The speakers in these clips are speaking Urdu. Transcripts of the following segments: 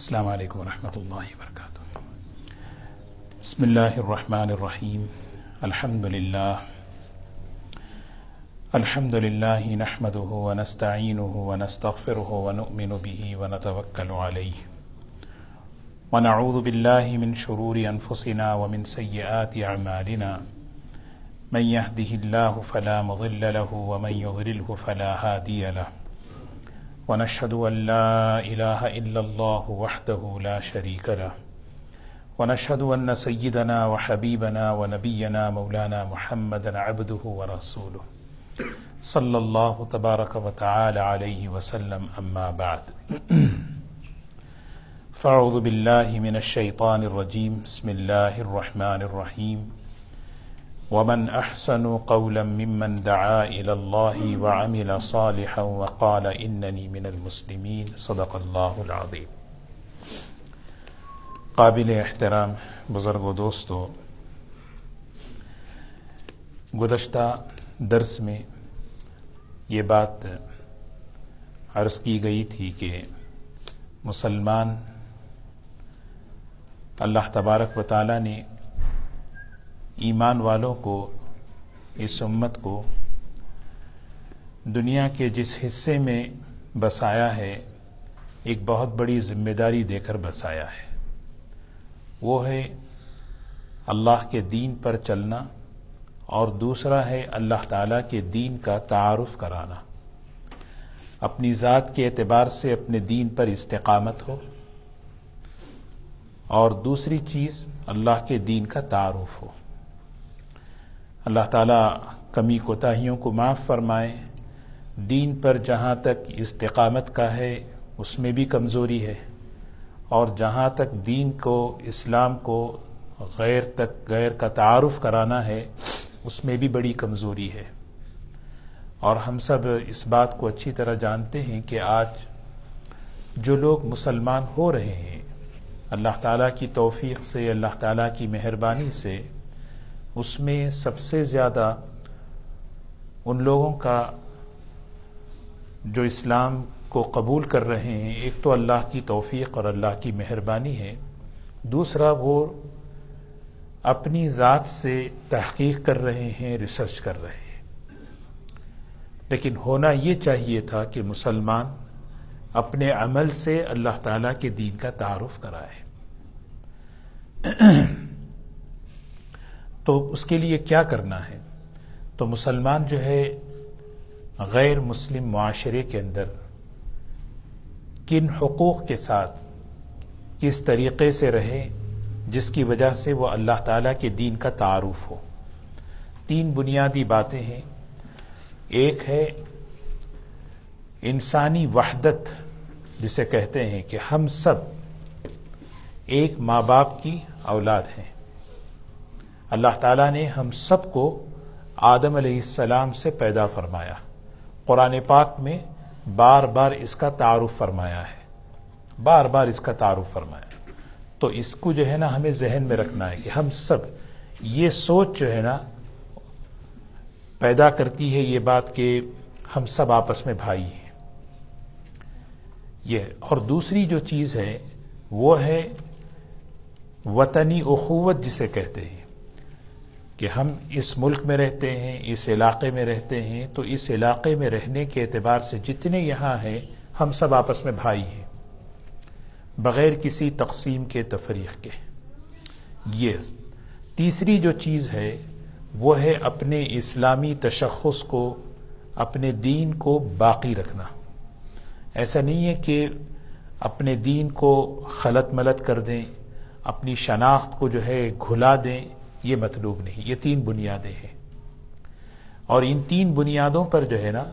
السلام علیکم ورحمۃ اللہ وبرکاتہ۔ بسم اللہ الرحمن الرحیم۔ الحمد للہ الحمد لله نحمده ونستعينه ونستغفره ونؤمن به ونتوكل عليه ونعوذ بالله من شرور أنفسنا ومن سيئات أعمالنا من يهده الله فلا مضل له ومن يضلله فلا هادي له۔ ونشهد أن لا إله إلا الله وحده لا شريك له. ونشهد أن سيدنا وحبيبنا ونبينا مولانا محمدا عبده ورسوله. صلى الله تبارك وتعالى عليه وسلم أما بعد. فأعوذ بالله من الشيطان الرجيم. بسم الله الرحمن الرحيم. ومن أحسن قولا ممن دعا إلى الله وعمل صالحا وقال إنني من المسلمين صدق الله العظيم. قابل احترام بزرگ و دوستو، گزشتہ درس میں یہ بات عرض کی گئی تھی کہ مسلمان اللہ تبارک و تعالی نے ایمان والوں کو، اس امت کو دنیا کے جس حصے میں بسایا ہے، ایک بہت بڑی ذمہ داری دے کر بسایا ہے۔ وہ ہے اللہ کے دین پر چلنا اور دوسرا ہے اللہ تعالیٰ کے دین کا تعارف کرانا۔ اپنی ذات کے اعتبار سے اپنے دین پر استقامت ہو۔ اور دوسری چیز، اللہ کے دین کا تعارف ہو۔ اللہ تعالیٰ کمی کوتاہیوں کو معاف فرمائے۔ دین پر جہاں تک استقامت کا ہے، اس میں بھی کمزوری ہے۔ اور جہاں تک دین کو، اسلام کو غیر تک، غیر کا تعارف کرانا ہے، اس میں بھی بڑی کمزوری ہے۔ اور ہم سب اس بات کو اچھی طرح جانتے ہیں کہ آج جو لوگ مسلمان ہو رہے ہیں، اللہ تعالیٰ کی توفیق سے، اللہ تعالیٰ کی مہربانی سے اس میں سب سے زیادہ ان لوگوں کا جو اسلام کو قبول کر رہے ہیں، ایک تو اللہ کی توفیق اور اللہ کی مہربانی ہے۔ دوسرا، وہ اپنی ذات سے تحقیق کر رہے ہیں ریسرچ کر رہے ہیں۔ لیکن ہونا یہ چاہیے تھا کہ مسلمان اپنے عمل سے اللہ تعالیٰ کے دین کا تعارف کرائے۔ تو اس کے لیے کیا کرنا ہے؟ تو مسلمان جو ہے غیر مسلم معاشرے کے اندر کن حقوق کے ساتھ کس طریقے سے رہے جس کی وجہ سے وہ اللہ تعالیٰ کے دین کا تعارف ہو؟ تین بنیادی باتیں ہیں۔ ایک ہے انسانی وحدت، جسے کہتے ہیں کہ ہم سب ایک ماں باپ کی اولاد ہیں۔ اللہ تعالیٰ نے ہم سب کو آدم علیہ السلام سے پیدا فرمایا۔ قرآن پاک میں بار بار اس کا تعارف فرمایا ہے۔ بار بار اس کا تعارف فرمایا۔ تو اس کو جو ہے نا ہمیں ذہن میں رکھنا ہے کہ ہم سب یہ سوچ جو ہے نا پیدا کرتی ہے یہ بات کہ ہم سب آپس میں بھائی ہیں۔ یہ اور دوسری جو چیز ہے وہ ہے وطنی اخوت جسے کہتے ہیں۔ کہ ہم اس ملک میں رہتے ہیں، اس علاقے میں رہتے ہیں، تو اس علاقے میں رہنے کے اعتبار سے جتنے یہاں ہیں، ہم سب آپس میں بھائی ہیں۔ بغیر کسی تقسیم کے تفریق کے۔ یہ تیسری جو چیز ہے، وہ ہے اپنے اسلامی تشخص کو، اپنے دین کو باقی رکھنا۔ ایسا نہیں ہے کہ اپنے دین کو خلط ملت کر دیں، اپنی شناخت کو جو ہے گھلا دیں۔ یہ مطلوب نہیں، یہ تین بنیادیں ہیں۔ اور ان تین بنیادوں پر جو ہے نا،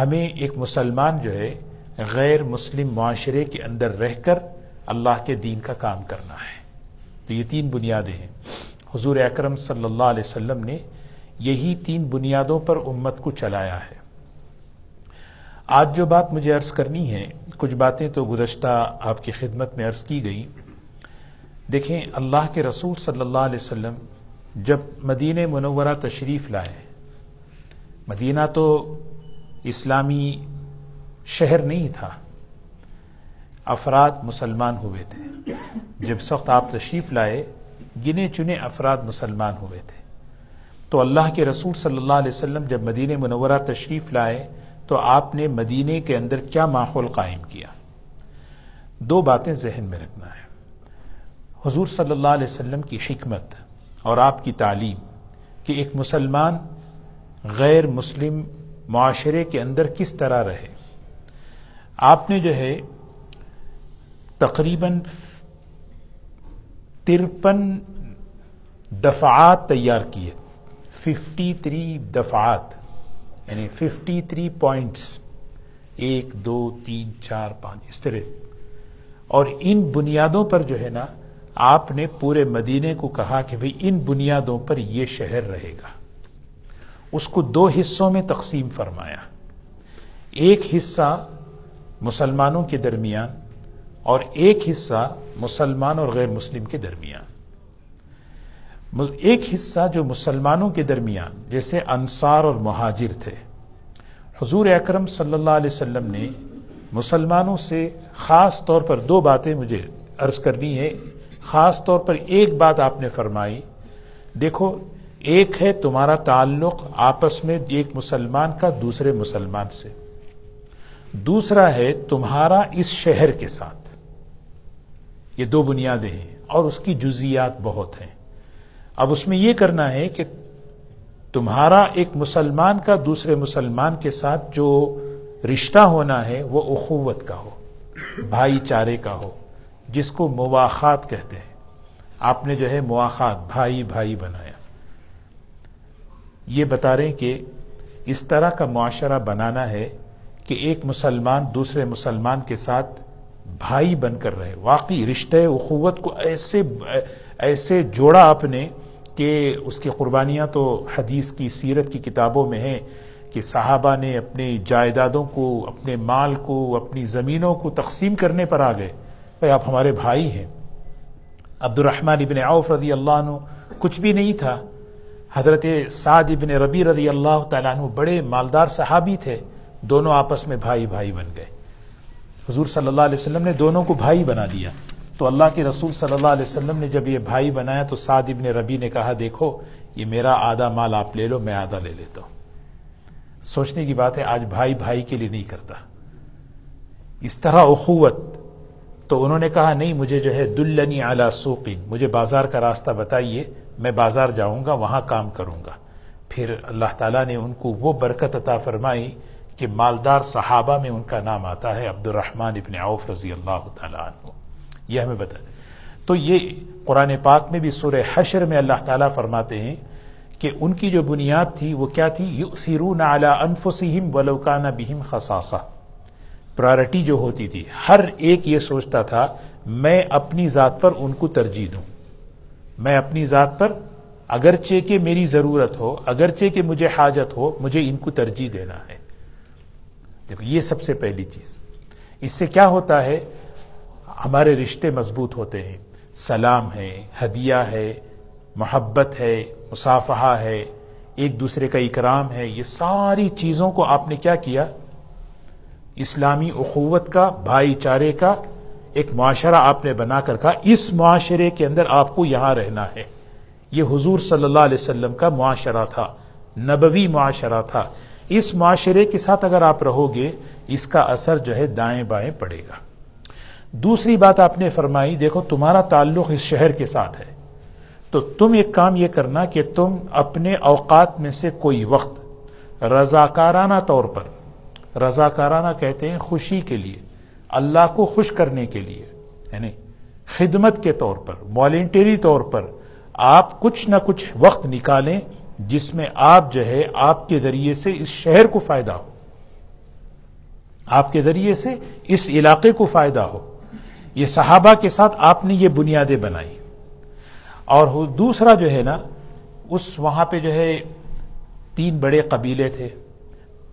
ہمیں ایک مسلمان جو ہے غیر مسلم معاشرے کے اندر رہ کر اللہ کے دین کا کام کرنا ہے۔ تو یہ تین بنیادیں ہیں۔ حضور اکرم صلی اللہ علیہ وسلم نے یہی تین بنیادوں پر امت کو چلایا ہے۔ آج جو بات مجھے عرض کرنی ہے، کچھ باتیں تو گزشتہ آپ کی خدمت میں عرض کی گئی دیکھیں، اللہ کے رسول صلی اللہ علیہ وسلم جب مدینہ منورہ تشریف لائے، مدینہ تو اسلامی شہر نہیں تھا، افراد مسلمان ہوئے تھے۔ جب سخت آپ تشریف لائے، گنے چنے افراد مسلمان ہوئے تھے۔ تو اللہ کے رسول صلی اللہ علیہ وسلم جب مدینہ منورہ تشریف لائے، تو آپ نے مدینے کے اندر کیا ماحول قائم کیا؟ دو باتیں ذہن میں رکھنا ہے۔ حضور صلی اللہ علیہ وسلم کی حکمت اور آپ کی تعلیم کہ ایک مسلمان غیر مسلم معاشرے کے اندر کس طرح رہے۔ آپ نے جو ہے تقریباً ترپن دفعات تیار کیے۔ ففٹی تھری دفعات یعنی ففٹی تھری پوائنٹس، ایک، دو، تین، چار، پانچ، اس طرح۔ اور ان بنیادوں پر جو ہے نا آپ نے پورے مدینے کو کہا کہ بھئی ان بنیادوں پر یہ شہر رہے گا۔ اس کو دو حصوں میں تقسیم فرمایا۔ ایک حصہ مسلمانوں کے درمیان اور ایک حصہ مسلمان اور غیر مسلم کے درمیان۔ ایک حصہ جو مسلمانوں کے درمیان، جیسے انصار اور مہاجر تھے۔ حضور اکرم صلی اللہ علیہ وسلم نے مسلمانوں سے خاص طور پر دو باتیں مجھے عرض کرنی ہے خاص طور پر ایک بات آپ نے فرمائی، دیکھو، ایک ہے تمہارا تعلق آپس میں ایک مسلمان کا دوسرے مسلمان سے۔ دوسرا ہے تمہارا اس شہر کے ساتھ۔ یہ دو بنیادیں ہیں اور اس کی جزیات بہت ہیں۔ اب اس میں یہ کرنا ہے کہ تمہارا ایک مسلمان کا دوسرے مسلمان کے ساتھ جو رشتہ ہونا ہے وہ اخوت کا ہو، بھائی چارے کا ہو۔ جس کو مواخات کہتے ہیں۔ آپ نے جو ہے مواخات، بھائی بھائی بنایا۔ یہ بتا رہے ہیں کہ اس طرح کا معاشرہ بنانا ہے کہ ایک مسلمان دوسرے مسلمان کے ساتھ بھائی بن کر رہے۔ واقعی رشتہ اخوت کو ایسے ایسے جوڑا آپ نے کہ اس کی قربانیاں تو حدیث کی، سیرت کی کتابوں میں ہیں کہ صحابہ نے اپنے جائیدادوں کو، اپنے مال کو، اپنی زمینوں کو تقسیم کرنے پر آ گئے۔ بھائی آپ ہمارے بھائی ہیں۔ عبد الرحمن ابن عوف رضی اللہ عنہ کچھ بھی نہیں تھا۔ حضرت سعد ابن ربی رضی اللہ تعالیٰ عنہ بڑے مالدار صحابی تھے۔ دونوں آپس میں بھائی بھائی بن گئے۔ حضور صلی اللہ علیہ وسلم نے دونوں کو بھائی بنا دیا۔ تو اللہ کے رسول صلی اللہ علیہ وسلم نے جب یہ بھائی بنایا تو سعد ابن ربی نے کہا، دیکھو، یہ میرا آدھا مال آپ لے لو، میں آدھا لے لیتا ہوں۔ سوچنے کی بات ہے، آج بھائی بھائی کے لیے نہیں کرتا۔ اس طرح اخوت تو انہوں نے کہا، نہیں، مجھے جو ہے دلنی اعلی سوقین. مجھے بازار کا راستہ بتائیے، میں بازار جاؤں گا، وہاں کام کروں گا۔ پھر اللہ تعالیٰ نے ان کو وہ برکت عطا فرمائی کہ مالدار صحابہ میں ان کا نام آتا ہے عبد الرحمن ابن عوف رضی اللہ تعالیٰ عنہ۔ یہ ہمیں بتا تو یہ قرآن پاک میں بھی سورہ حشر میں اللہ تعالیٰ فرماتے ہیں کہ ان کی جو بنیاد تھی وہ کیا تھی؟ یؤثرون علی انفسہم ولو کان بہم خصاصہ۔ پرائرٹی جو ہوتی تھی۔ ہر ایک یہ سوچتا تھا، میں اپنی ذات پر ان کو ترجیح دوں۔ میں اپنی ذات پر اگرچہ کہ میری ضرورت ہو، اگرچہ کہ مجھے حاجت ہو، مجھے ان کو ترجیح دینا ہے۔ دیکھو، یہ سب سے پہلی چیز۔ اس سے کیا ہوتا ہے؟ ہمارے رشتے مضبوط ہوتے ہیں۔ سلام ہے، ہدیہ ہے، محبت ہے مسافہ ہے، ایک دوسرے کا اکرام ہے۔ یہ ساری چیزوں کو آپ نے کیا کیا؟ اسلامی اخوت کا، بھائی چارے کا، ایک معاشرہ آپ نے بنا کر کہا، اس معاشرے کے اندر آپ کو یہاں رہنا ہے۔ یہ حضور صلی اللہ علیہ وسلم کا معاشرہ تھا، نبوی معاشرہ تھا۔ اس معاشرے کے ساتھ اگر آپ رہو گے، اس کا اثر جو ہے دائیں بائیں پڑے گا۔ دوسری بات آپ نے فرمائی، دیکھو، تمہارا تعلق اس شہر کے ساتھ ہے۔ تو تم ایک کام یہ کرنا کہ تم اپنے اوقات میں سے کوئی وقت رضاکارانہ طور پر رضاکارانہ کہتے ہیں خوشی کے لیے، اللہ کو خوش کرنے کے لیے یعنی خدمت کے طور پر والنٹری طور پر آپ کچھ نہ کچھ وقت نکالیں جس میں آپ جو ہے، آپ کے ذریعے سے اس شہر کو فائدہ ہو۔ آپ کے ذریعے سے اس علاقے کو فائدہ ہو۔ یہ صحابہ کے ساتھ آپ نے یہ بنیادیں بنائی۔ اور دوسرا جو ہے نا، اس وہاں پہ جو ہے، تین بڑے قبیلے تھے۔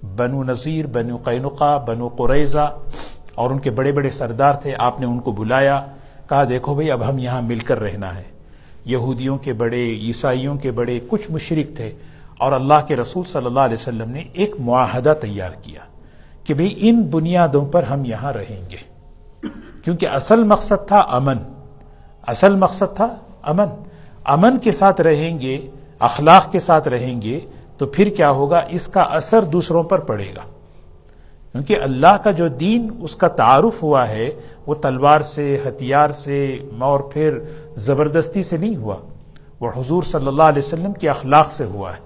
بنو نذیر بنو قینقا بنو قریضہ اور ان کے بڑے بڑے سردار تھے، آپ نے ان کو بلایا، کہا دیکھو بھئی اب ہم یہاں مل کر رہنا ہے۔ یہودیوں کے بڑے، عیسائیوں کے بڑے کچھ مشرق تھے اور اللہ کے رسول صلی اللہ علیہ وسلم نے ایک معاہدہ تیار کیا کہ بھئی ان بنیادوں پر ہم یہاں رہیں گے۔ کیونکہ اصل مقصد تھا امن۔ اصل مقصد تھا امن۔ امن کے ساتھ رہیں گے، اخلاق کے ساتھ رہیں گے تو پھر کیا ہوگا؟ اس کا اثر دوسروں پر پڑے گا۔ کیونکہ اللہ کا جو دین اس کا تعارف ہوا ہے، وہ تلوار سے، ہتھیار سے، اور پھر زبردستی سے نہیں ہوا۔ وہ حضور صلی اللہ علیہ وسلم کے اخلاق سے ہوا ہے۔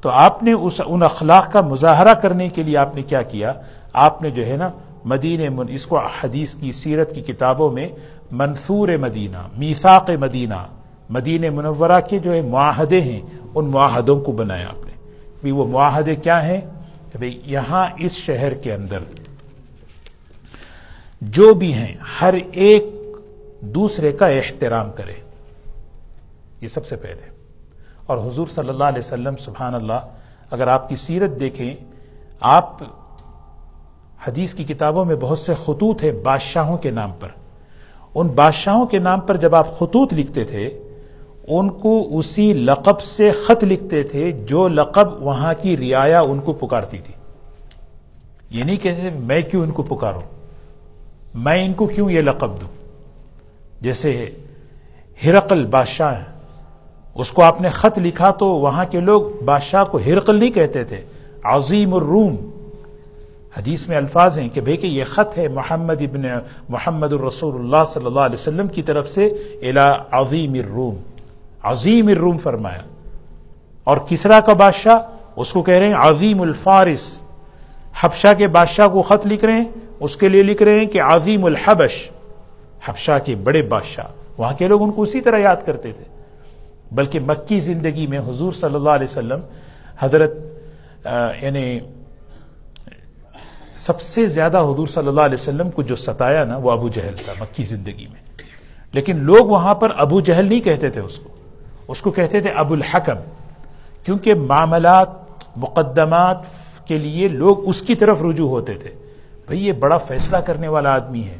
تو آپ نے اس، ان اخلاق کا مظاہرہ کرنے کے لیے آپ نے کیا کیا؟ آپ نے جو ہے نا، مدینہ اس کو حدیث کی، سیرت کی کتابوں میں منصور مدینہ میساق مدینہ مدینہ منورہ کے جو ہے معاہدے ہیں، ان معاہدوں کو بنایا آپ نے۔ بھی وہ معاہدے کیا ہیں کہ بھئی یہاں اس شہر کے اندر جو بھی ہیں، ہر ایک دوسرے کا احترام کرے۔ یہ سب سے پہلے۔ اور حضور صلی اللہ علیہ وسلم، سبحان اللہ، اگر آپ کی سیرت دیکھیں، آپ حدیث کی کتابوں میں بہت سے خطوط ہیں بادشاہوں کے نام پر۔ ان بادشاہوں کے نام پر جب آپ خطوط لکھتے تھے ان کو اسی لقب سے خط لکھتے تھے جو لقب وہاں کی رعایا ان کو پکارتی تھی۔ یہ نہیں کہتے میں کیوں ان کو پکاروں؟ میں ان کو کیوں یہ لقب دوں؟ جیسے ہرقل بادشاہ ہیں۔ اس کو آپ نے خط لکھا تو وہاں کے لوگ بادشاہ کو ہرقل نہیں کہتے تھے۔ عظیم الروم۔ حدیث میں الفاظ ہیں کہ بھئی کہ یہ خط ہے محمد ابن محمد الرسول اللہ صلی اللہ علیہ وسلم کی طرف سے الى عظیم الروم۔ عظیم الروم فرمایا۔ اور کسرا کا بادشاہ اس کو کہہ رہے ہیں، عظیم الفارس۔ حبشہ کے بادشاہ کو خط لکھ رہے ہیں، اس کے لیے لکھ رہے ہیں کہ عظیم الحبش۔ حبشہ کے بڑے بادشاہ۔ وہاں کے لوگ ان کو اسی طرح یاد کرتے تھے۔ بلکہ مکی زندگی میں حضور صلی اللہ علیہ وسلم حضرت یعنی سب سے زیادہ حضور صلی اللہ علیہ وسلم کو جو ستایا نا، وہ ابو جہل تھا مکی زندگی میں۔ لیکن لوگ وہاں پر ابو جہل نہیں کہتے تھے اس کو۔ اس کو کہتے تھے ابو الحکم، کیونکہ معاملات، مقدمات کے لیے لوگ اس کی طرف رجوع ہوتے تھے۔ بھئی یہ بڑا فیصلہ کرنے والا آدمی ہے۔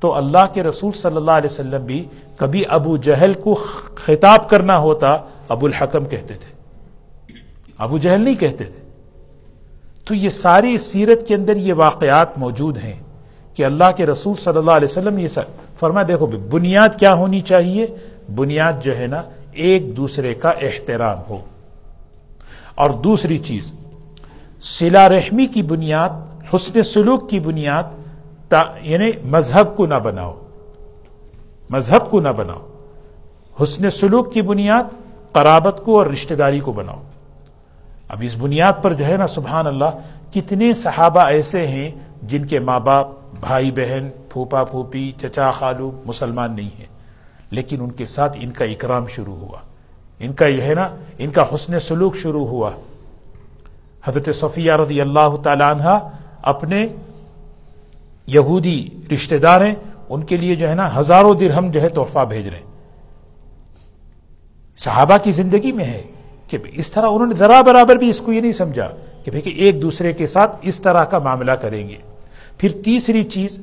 تو اللہ کے رسول صلی اللہ علیہ وسلم بھی کبھی ابو جہل کو خطاب کرنا ہوتا ابو الحکم کہتے تھے۔ ابو جہل نہیں کہتے تھے۔ تو یہ ساری سیرت کے اندر یہ واقعات موجود ہیں کہ اللہ کے رسول صلی اللہ علیہ وسلم یہ فرما دیکھو بنیاد کیا ہونی چاہیے؟ بنیاد جو ہے نا ایک دوسرے کا احترام ہو۔ اور دوسری چیز سلا رحمی کی بنیاد، حسن سلوک کی بنیاد یعنی مذہب کو نہ بناؤ۔ مذہب کو نہ بناؤ۔ حسن سلوک کی بنیاد، قرابت کو اور رشتہ داری کو بناؤ۔ اب اس بنیاد پر جو ہے نا، سبحان اللہ، کتنے صحابہ ایسے ہیں جن کے ماں باپ، بھائی بہن، پھوپا پھوپی چچا خالو مسلمان نہیں ہیں۔ لیکن ان کے ساتھ ان کا اکرام شروع ہوا۔ ان کا جو ہے نا، ان کا حسن سلوک شروع ہوا۔ حضرت صفیہ رضی اللہ تعالی عنہ اپنے یہودی رشتہ دار ہیں، ان کے لیے جو ہے نا ہزاروں درہم جو ہے تحفہ بھیج رہے ہیں۔ صحابہ کی زندگی میں ہے کہ اس طرح انہوں نے ذرا برابر بھی اس کو یہ نہیں سمجھا کہ بھئی کہ ایک دوسرے کے ساتھ اس طرح کا معاملہ کریں گے۔ پھر تیسری چیز،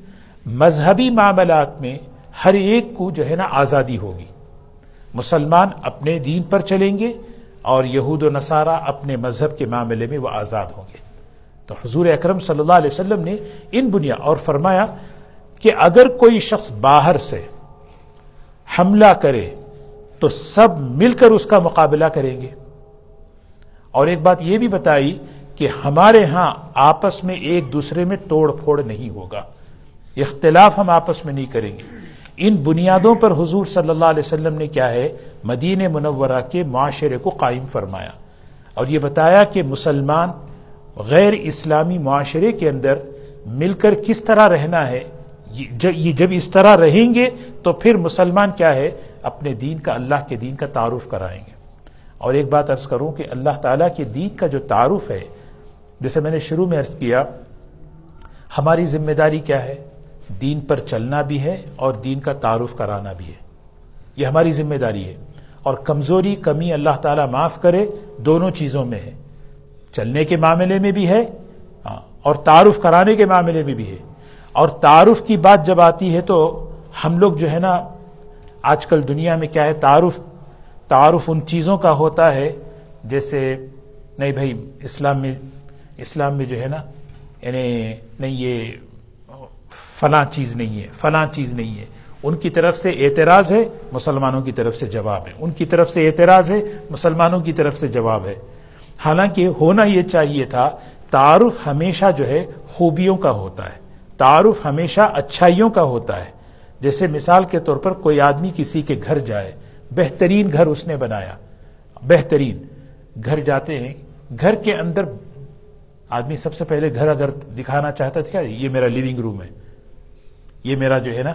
مذہبی معاملات میں ہر ایک کو جو ہے نا آزادی ہوگی۔ مسلمان اپنے دین پر چلیں گے اور یہود و نصارہ اپنے مذہب کے معاملے میں وہ آزاد ہوں گے۔ تو حضور اکرم صلی اللہ علیہ وسلم نے ان بنیا اور فرمایا کہ اگر کوئی شخص باہر سے حملہ کرے تو سب مل کر اس کا مقابلہ کریں گے۔ اور ایک بات یہ بھی بتائی کہ ہمارے ہاں آپس میں ایک دوسرے میں توڑ پھوڑ نہیں ہوگا۔ اختلاف ہم آپس میں نہیں کریں گے۔ ان بنیادوں پر حضور صلی اللہ علیہ وسلم نے کیا ہے؟ مدین منورہ کے معاشرے کو قائم فرمایا۔ اور یہ بتایا کہ مسلمان غیر اسلامی معاشرے کے اندر مل کر کس طرح رہنا ہے؟ یہ جب اس طرح رہیں گے تو پھر مسلمان کیا ہے؟ اپنے دین کا اللہ کے دین کا تعارف کرائیں گے۔ اور ایک بات عرض کروں کہ اللہ تعالیٰ کے دین کا جو تعارف ہے، جیسے میں نے شروع میں عرض کیا، ہماری ذمہ داری کیا ہے؟ دین پر چلنا بھی ہے اور دین کا تعارف کرانا بھی ہے۔ یہ ہماری ذمہ داری ہے۔ اور کمزوری کمی اللہ تعالیٰ معاف کرے دونوں چیزوں میں ہے۔ چلنے کے معاملے میں بھی ہے ہاں، اور تعارف کرانے کے معاملے میں بھی ہے۔ اور تعارف کی بات جب آتی ہے تو ہم لوگ جو ہے نا آج کل دنیا میں کیا ہے تعارف تعارف ان چیزوں کا ہوتا ہے۔ جیسے نہیں بھائی اسلام میں اسلام میں جو ہے نا یعنی نہیں یہ فلاں چیز نہیں ہے، فلاں چیز نہیں ہے۔ ان کی طرف سے اعتراض ہے، مسلمانوں کی طرف سے جواب ہے۔ ان کی طرف سے اعتراض ہے، مسلمانوں کی طرف سے جواب ہے۔ حالانکہ ہونا یہ چاہیے تھا، تعارف ہمیشہ جو ہے خوبیوں کا ہوتا ہے۔ تعارف ہمیشہ اچھائیوں کا ہوتا ہے۔ جیسے مثال کے طور پر کوئی آدمی کسی کے گھر جائے، بہترین گھر اس نے بنایا۔ بہترین۔ گھر جاتے ہیں، گھر کے اندر آدمی سب سے پہلے گھر اگر دکھانا چاہتا تھا، یہ میرا لیونگ روم ہے۔ یہ میرا جو ہے نا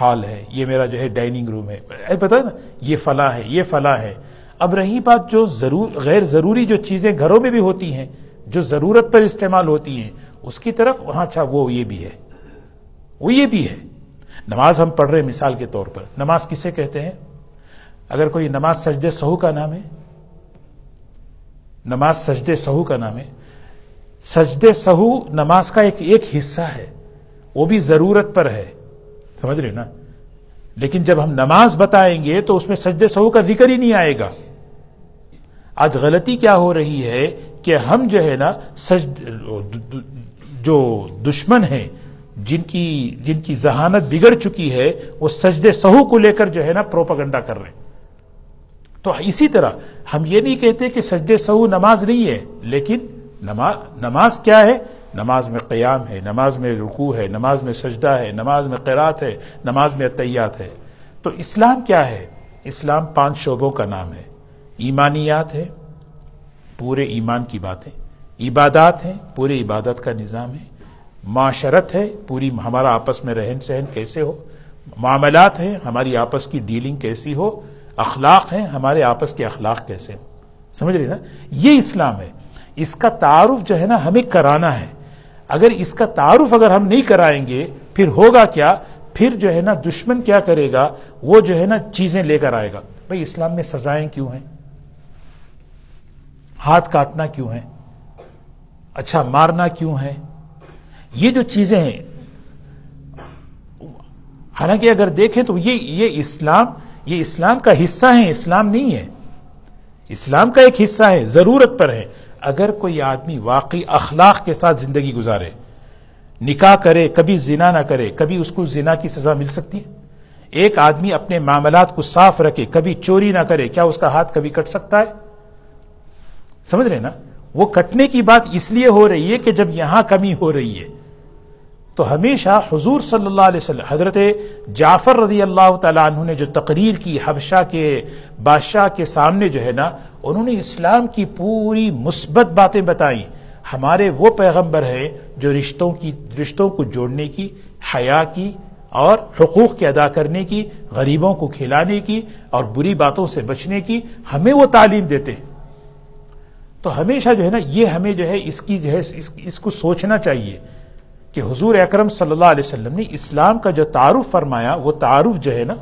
ہال ہے، یہ میرا جو ہے ڈائننگ روم ہے۔ پتا نا، یہ فلاں ہے، یہ فلاں ہے۔ اب رہی بات جو ضرور، غیر ضروری جو چیزیں گھروں میں بھی ہوتی ہیں، جو ضرورت پر استعمال ہوتی ہیں، اس کی طرف، وہاں اچھا وہ یہ بھی ہے۔ وہ یہ بھی ہے۔ نماز ہم پڑھ رہے ہیں مثال کے طور پر۔ نماز کسے کہتے ہیں؟ اگر کوئی نماز سجدے سہو کا نام ہے، نماز سجدے سہو کا نام ہے، سجدے سہو نماز کا ایک ایک حصہ ہے۔ وہ بھی ضرورت پر ہے۔ سمجھ رہے نا؟ لیکن جب ہم نماز بتائیں گے تو اس میں سجدے سہو کا ذکر ہی نہیں آئے گا۔ آج غلطی کیا ہو رہی ہے کہ ہم جو ہے نا سجد، جو دشمن ہیں، جن کی جن کی ذہانت بگڑ چکی ہے، وہ سجدے سہو کو لے کر جو ہے نا پروپگنڈا کر رہے ہیں۔ تو اسی طرح ہم یہ نہیں کہتے کہ سجدے سہو نماز نہیں ہے، لیکن نماز نماز کیا ہے؟ نماز میں قیام ہے، نماز میں رکوع ہے، نماز میں سجدہ ہے، نماز میں قرات ہے، نماز میں اطیات ہے۔ تو اسلام کیا ہے؟ اسلام پانچ شعبوں کا نام ہے۔ ایمانیات ہے، پورے ایمان کی باتیں۔ عبادات ہیں پورے عبادت کا نظام ہے۔ معاشرت ہے، پوری ہمارا آپس میں رہن سہن کیسے ہو؟ معاملات ہیں، ہماری آپس کی ڈیلنگ کیسی ہو؟ اخلاق ہیں، ہمارے آپس کے اخلاق کیسے ہو سمجھ رہی نا؟ یہ اسلام ہے۔ اس کا تعارف جو ہے نا، ہمیں کرانا ہے۔ اگر اس کا تعارف اگر ہم نہیں کرائیں گے، پھر ہوگا کیا؟ پھر جو ہے نا دشمن کیا کرے گا؟ وہ جو ہے نا چیزیں لے کر آئے گا۔ بھائی، اسلام میں سزائیں کیوں ہیں؟ ہاتھ کاٹنا کیوں ہے اچھا مارنا کیوں ہے یہ جو چیزیں ہیں، حالانکہ اگر دیکھیں تو یہ یہ اسلام یہ اسلام کا حصہ ہے اسلام نہیں ہے۔ اسلام کا ایک حصہ ہے، ضرورت پر ہے۔ اگر کوئی آدمی واقعی اخلاق کے ساتھ زندگی گزارے، نکاح کرے، کبھی زنا نہ کرے، کبھی اس کو زنا کی سزا مل سکتی ہے؟ ایک آدمی اپنے معاملات کو صاف رکھے، کبھی چوری نہ کرے، کیا اس کا ہاتھ کبھی کٹ سکتا ہے؟ سمجھ رہے نا؟ وہ کٹنے کی بات اس لیے ہو رہی ہے کہ جب یہاں کمی ہو رہی ہے تو ہمیشہ حضور صلی اللہ علیہ وسلم، حضرت جعفر رضی اللہ تعالیٰ عنہ نے جو تقریر کی، حبشہ کے بادشاہ کے سامنے جو ہے نا، انہوں نے اسلام کی پوری مثبت باتیں بتائیں۔ ہمارے وہ پیغمبر ہیں جو رشتوں کی، رشتوں کو جوڑنے کی، حیا کی اور حقوق کے ادا کرنے کی، غریبوں کو کھلانے کی اور بری باتوں سے بچنے کی ہمیں وہ تعلیم دیتے۔ تو ہمیشہ جو ہے نا، یہ ہمیں جو ہے اس کی جو ہے، اس کو سوچنا چاہیے۔ کہ حضور اکرم صلی اللہ علیہ وسلم نے اسلام کا جو تعارف فرمایا، وہ تعارف جو ہے نا،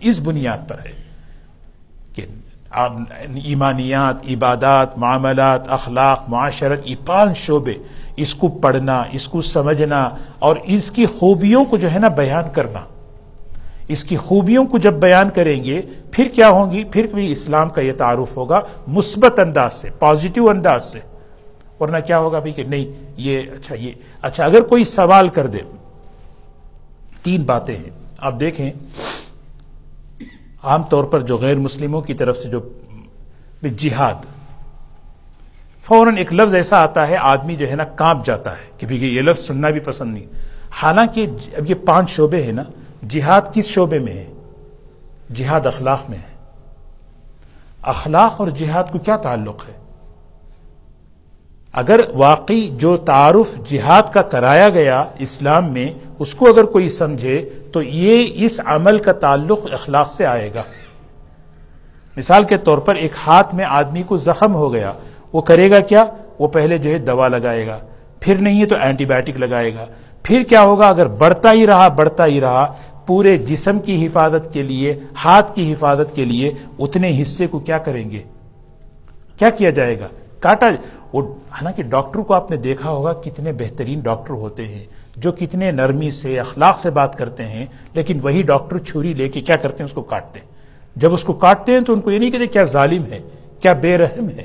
اس بنیاد پر ہے کہ ایمانیات، عبادات، معاملات، اخلاق، معاشرت، یہ پانچ شعبے، اس کو پڑھنا، اس کو سمجھنا اور اس کی خوبیوں کو جو ہے نا بیان کرنا۔ اس کی خوبیوں کو جب بیان کریں گے، پھر کیا ہوں گی؟ پھر بھی اسلام کا یہ تعارف ہوگا، مثبت انداز سے پازیٹو انداز سے۔ ورنہ کیا ہوگا بھائی کہ نہیں، یہ اچھا یہ اچھا اگر کوئی سوال کر دے۔ تین باتیں ہیں۔ آپ دیکھیں، عام طور پر جو غیر مسلموں کی طرف سے جو جہاد، فوراً ایک لفظ ایسا آتا ہے، آدمی جو ہے نا کانپ جاتا ہے کہ بھائی یہ لفظ سننا بھی پسند نہیں۔ حالانکہ اب یہ پانچ شعبے ہیں نا، جہاد کس شعبے میں ہے؟ جہاد اخلاق میں ہے۔ اخلاق اور جہاد کو کیا تعلق ہے؟ اگر واقعی جو تعارف جہاد کا کرایا گیا اسلام میں، اس کو اگر کوئی سمجھے تو یہ اس عمل کا تعلق اخلاق سے آئے گا۔ مثال کے طور پر ایک ہاتھ میں آدمی کو زخم ہو گیا، وہ کرے گا کیا؟ وہ پہلے جو ہے دوا لگائے گا، پھر نہیں ہے تو اینٹی بایوٹک لگائے گا۔ پھر کیا ہوگا؟ اگر بڑھتا ہی رہا، بڑھتا ہی رہا، پورے جسم کی حفاظت کے لیے، ہاتھ کی حفاظت کے لیے اتنے حصے کو کیا کریں گے؟ کیا کیا جائے گا؟ کاٹا وہ حالانکہ ڈاکٹر کو آپ نے دیکھا ہوگا کتنے بہترین ڈاکٹر ہوتے ہیں، جو کتنے نرمی سے، اخلاق سے بات کرتے ہیں، لیکن وہی ڈاکٹر چھری لے کے کیا کرتے ہیں، اس کو کاٹتے ہیں۔ جب اس کو کاٹتے ہیں تو ان کو یہ نہیں کہتے کیا ظالم ہے، کیا بے رحم ہے۔